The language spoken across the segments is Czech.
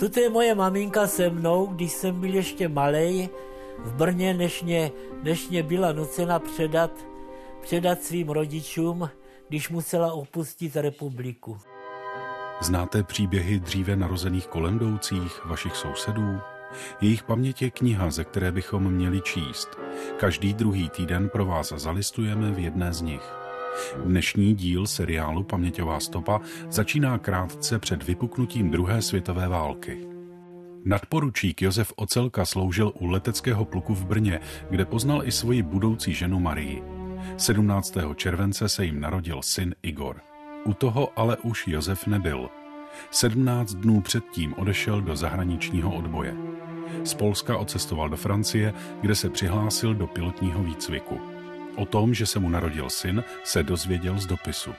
Tuto je moje maminka se mnou, když jsem byl ještě malý v Brně, než mě, než mě byla nucena předat, předat svým rodičům, když musela opustit republiku. Znáte příběhy dříve narozených kolem jdoucích, vašich sousedů? Jejich paměť je kniha, ze které bychom měli číst. Každý druhý týden pro vás zalistujeme v jedné z nich. Dnešní díl seriálu Paměťová stopa začíná krátce před vypuknutím druhé světové války. Nadporučík Josef Ocelka sloužil u leteckého pluku v Brně, kde poznal i svoji budoucí ženu Marii. 17. července se jim narodil syn Igor. U toho ale už Josef nebyl. 17 dnů předtím odešel do zahraničního odboje. Z Polska odcestoval do Francie, kde se přihlásil do pilotního výcviku. O tom, že se mu narodil syn, se dozvěděl z dopisu.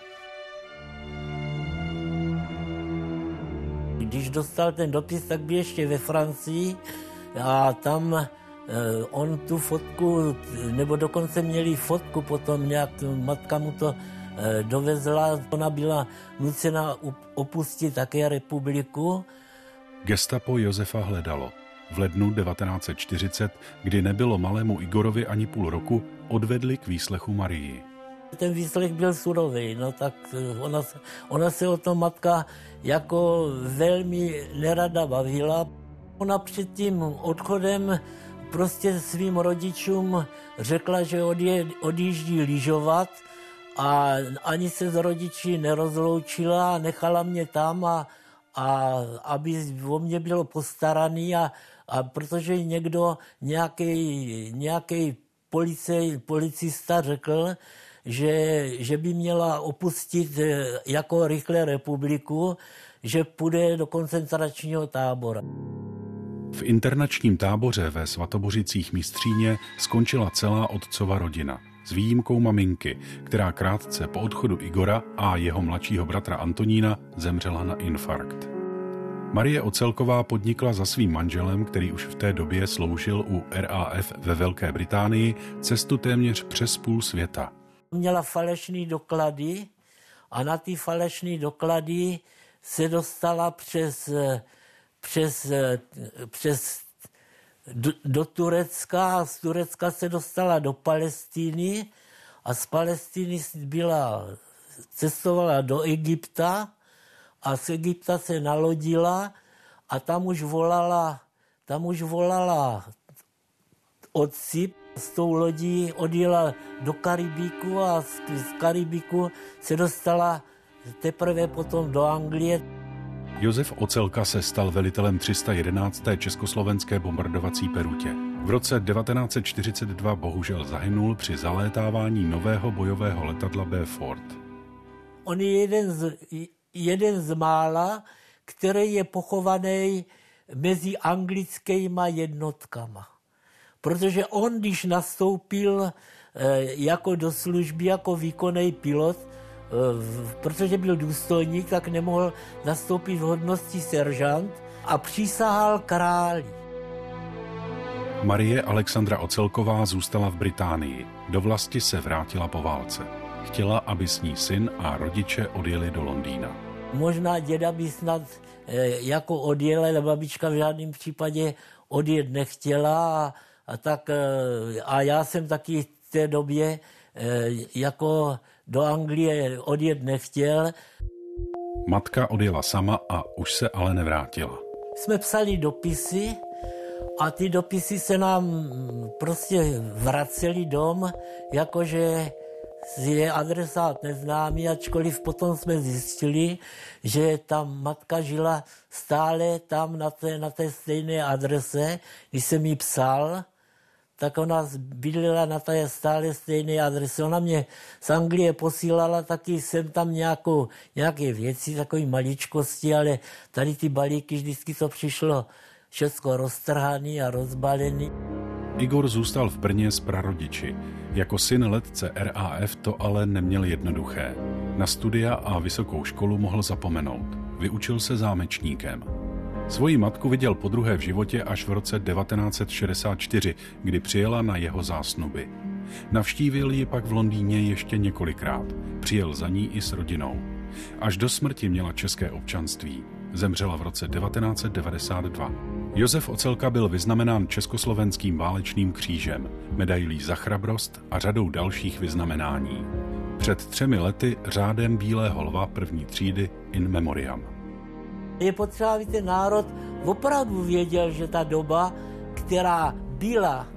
Když dostal ten dopis, tak byl ještě ve Francii a tam eh, on tu fotku, nebo dokonce měli fotku potom nějak, matka mu to eh, dovezla, ona byla nucena opustit také republiku. Gestapo Josefa hledalo. V lednu 1940, kdy nebylo malému Igorovi ani půl roku, odvedli k výslechu Marii. Ten výslech byl surový, no tak eh, ona, ona se o tom matka jako velmi nerada bavila. Ona před tím odchodem prostě svým rodičům řekla, že odje, odjíždí lyžovat a ani se s rodiči nerozloučila, nechala mě tam a, a aby o mě bylo postaraný a, a protože někdo, nějaký, nějaký policej, policista řekl, že, že by měla opustit eh, jako rychle republiku, že půjde do koncentračního tábora. V internačním táboře ve Svatobořicích Mistříně skončila celá otcova rodina s výjimkou maminky, která krátce po odchodu Igora a jeho mladšího bratra Antonína zemřela na infarkt. Marie Ocelková podnikla za svým manželem, který už v té době sloužil u RAF ve Velké Británii, cestu téměř přes půl světa. Měla falešné doklady a na ty falešné doklady se dostala přes, přes, přes do, do Turecka a z Turecka se dostala do Palestiny a z Palestiny byla, cestovala do Egypta a z Egypta se nalodila a tam už volala, tam už volala otci. S tou lodí odjela do Karibiku a z, z Karibiku se dostala teprve potom do Anglie. Josef Ocelka se stal velitelem 311. československé bombardovací perutě. V roce 1942 bohužel zahynul při zalétávání nového bojového letadla Beaufort. On je jeden z, jeden z mála, který je pochovaný mezi anglickýma jednotkama. Protože on, když nastoupil eh, jako do služby, jako výkonný pilot, eh, protože byl důstojník, tak nemohl nastoupit v hodnosti seržant a přísahal králi. Marie Alexandra Ocelková zůstala v Británii. Do vlasti se vrátila po válce. Chtěla, aby s ní syn a rodiče odjeli do Londýna. Možná děda by snad eh, jako odjel, ale babička v žádném případě odjet nechtěla a, a, tak, eh, a já jsem taky v té době eh, jako do Anglie odjet nechtěl. Matka odjela sama a už se ale nevrátila. Jsme psali dopisy a ty dopisy se nám prostě vraceli dom, jakože je adresát neznámý, ačkoliv potom jsme zjistili, že ta matka žila stále tam na té, na té stejné adrese. Když jsem jí psal, tak ona bydlela na té stále stejné adrese. Ona mě z Anglie posílala taky jsem tam nějakou, nějaké věci, takové maličkosti, ale tady ty balíky vždycky to přišlo všechno roztrhaný a rozbalený. Igor zůstal v Brně s prarodiči. Jako syn letce RAF to ale neměl jednoduché. Na studia a vysokou školu mohl zapomenout. Vyučil se zámečníkem. Svoji matku viděl po druhé v životě až v roce 1964, kdy přijela na jeho zásnuby. Navštívil ji pak v Londýně ještě několikrát. Přijel za ní i s rodinou. Až do smrti měla české občanství. Zemřela v roce 1992. Josef Ocelka byl vyznamenán Československým válečným křížem, medailí za chrabrost a řadou dalších vyznamenání. Před třemi lety řádem Bílého lva první třídy in memoriam. Je potřeba, aby ten národ opravdu věděl, že ta doba, která byla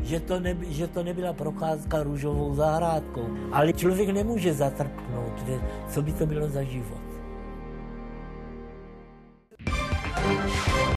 že to, ne, že to nebyla procházka růžovou zahrádkou. Ale člověk nemůže zatrpnout, co by to bylo za život.